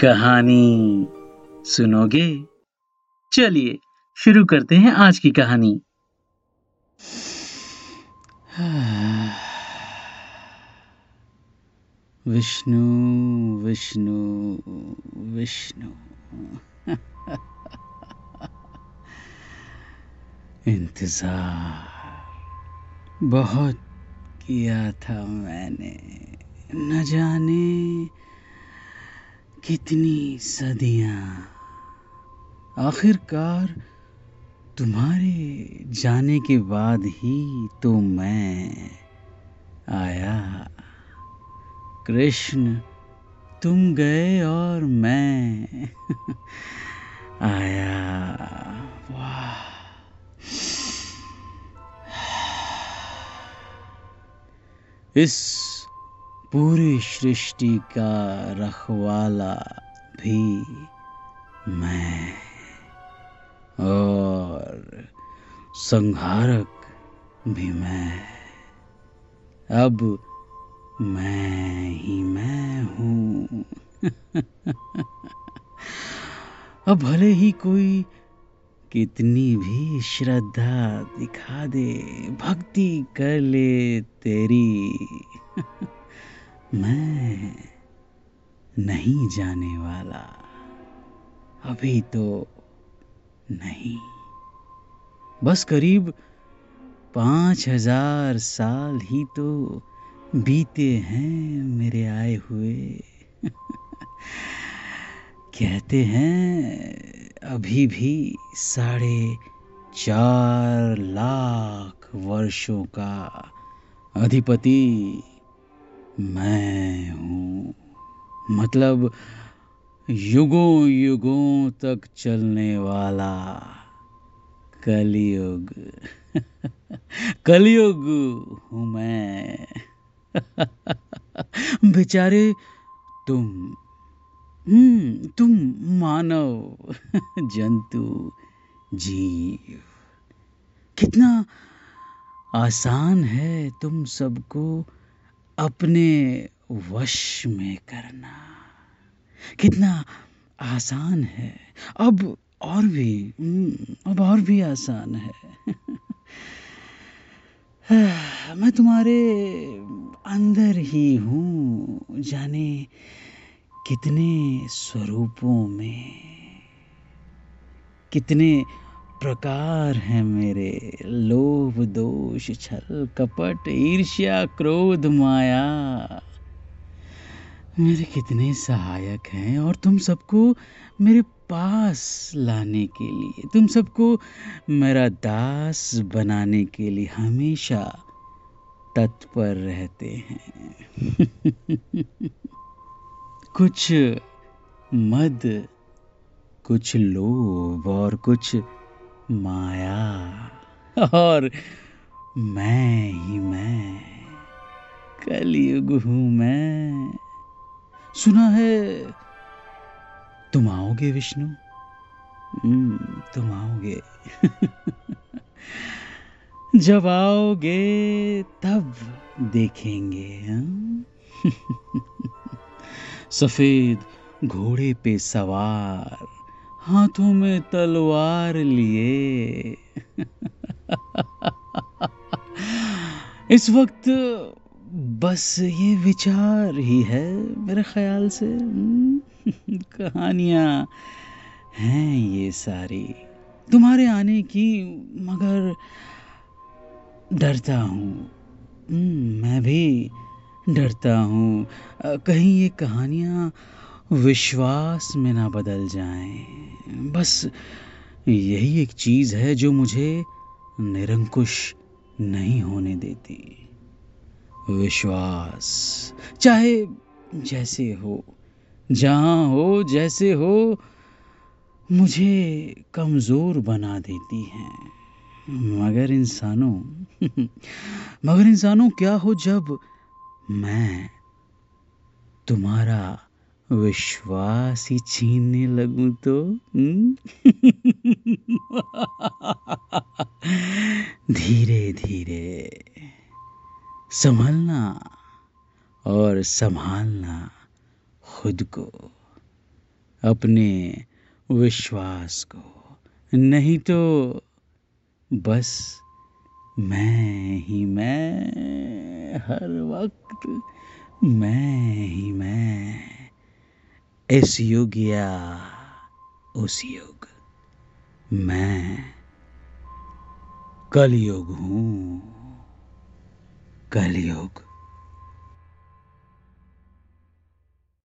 कहानी सुनोगे? चलिए, शुरू करते हैं आज की कहानी। विष्णु विष्णु विष्णु। इंतज़ार बहुत किया था मैंने। न जाने कितनी सदियाँ। आखिरकार तुम्हारे जाने के बाद ही तो मैं आया। कृष्ण, तुम गए और मैं आया। वाह। इस पूरी सृष्टि का रखवाला भी मैं और संहारक भी मैं। अब मैं ही मैं हूँ। अब भले ही कोई कितनी भी श्रद्धा दिखा दे, भक्ति कर ले तेरी। मैं नहीं जाने वाला। अभी तो नहीं। बस करीब पाँच हज़ार साल ही तो बीते हैं मेरे आए हुए। कहते हैं अभी भी साढ़े चार लाख वर्षों का अधिपति मैं हूँ। मतलब युगों युगों तक चलने वाला कलयुग। कलयुग हूँ मैं। बेचारे तुम हम्म तुम मानव, जंतु, जीव। कितना आसान है तुम सबको अपने वश में करना। कितना आसान है। अब और भी हम्म, अब और भी आसान है। मैं तुम्हारे अंदर ही हूँ जाने कितने स्वरूपों में कितने प्रकार हैं मेरे। लोभ, दोष, छल, कपट, ईर्ष्या, क्रोध, माया। मेरे कितने सहायक हैं और तुम सबको मेरे पास लाने के लिए, तुम सबको मेरा दास बनाने के लिए हमेशा तत्पर रहते हैं। कुछ मद, कुछ लोभ और कुछ माया। और मैं ही मैं कलयुग हूँ मैं। सुना है तुम आओगे विष्णु? हम्म, तुम आओगे। जब आओगे तब देखेंगे हाँ? सफ़ेद घोड़े पे सवार हाथों में तलवार लिए। इस वक्त बस ये विचार ही है मेरे ख्याल से। हम्म, कहानियाँ हैं ये सारी। तुम्हारे आने की मगर डरता हूँ। हम्म, मैं भी डरता हूँ। कहीं ये कहानियाँ विश्वास में ना बदल जाएँ। बस यही एक चीज़ है जो मुझे निरंकुश नहीं होने देती। विश्वास। चाहे जैसे हो, जहाँ हो, जैसे हो, मुझे कमज़ोर बना देती हैं। मगर इंसानों मगर इंसानों, क्या हो जब मैं तुम्हारा विश्वास ही छीनने लगूं तो हम्म? धीरे धीरे संभलना और संभालना खुद को, अपने विश्वास को नहीं तो बस मैं ही, मैं हर वक्त मैं ही, मैं इस युग या उस युग। मैं कलयुग हूँ कलयुग।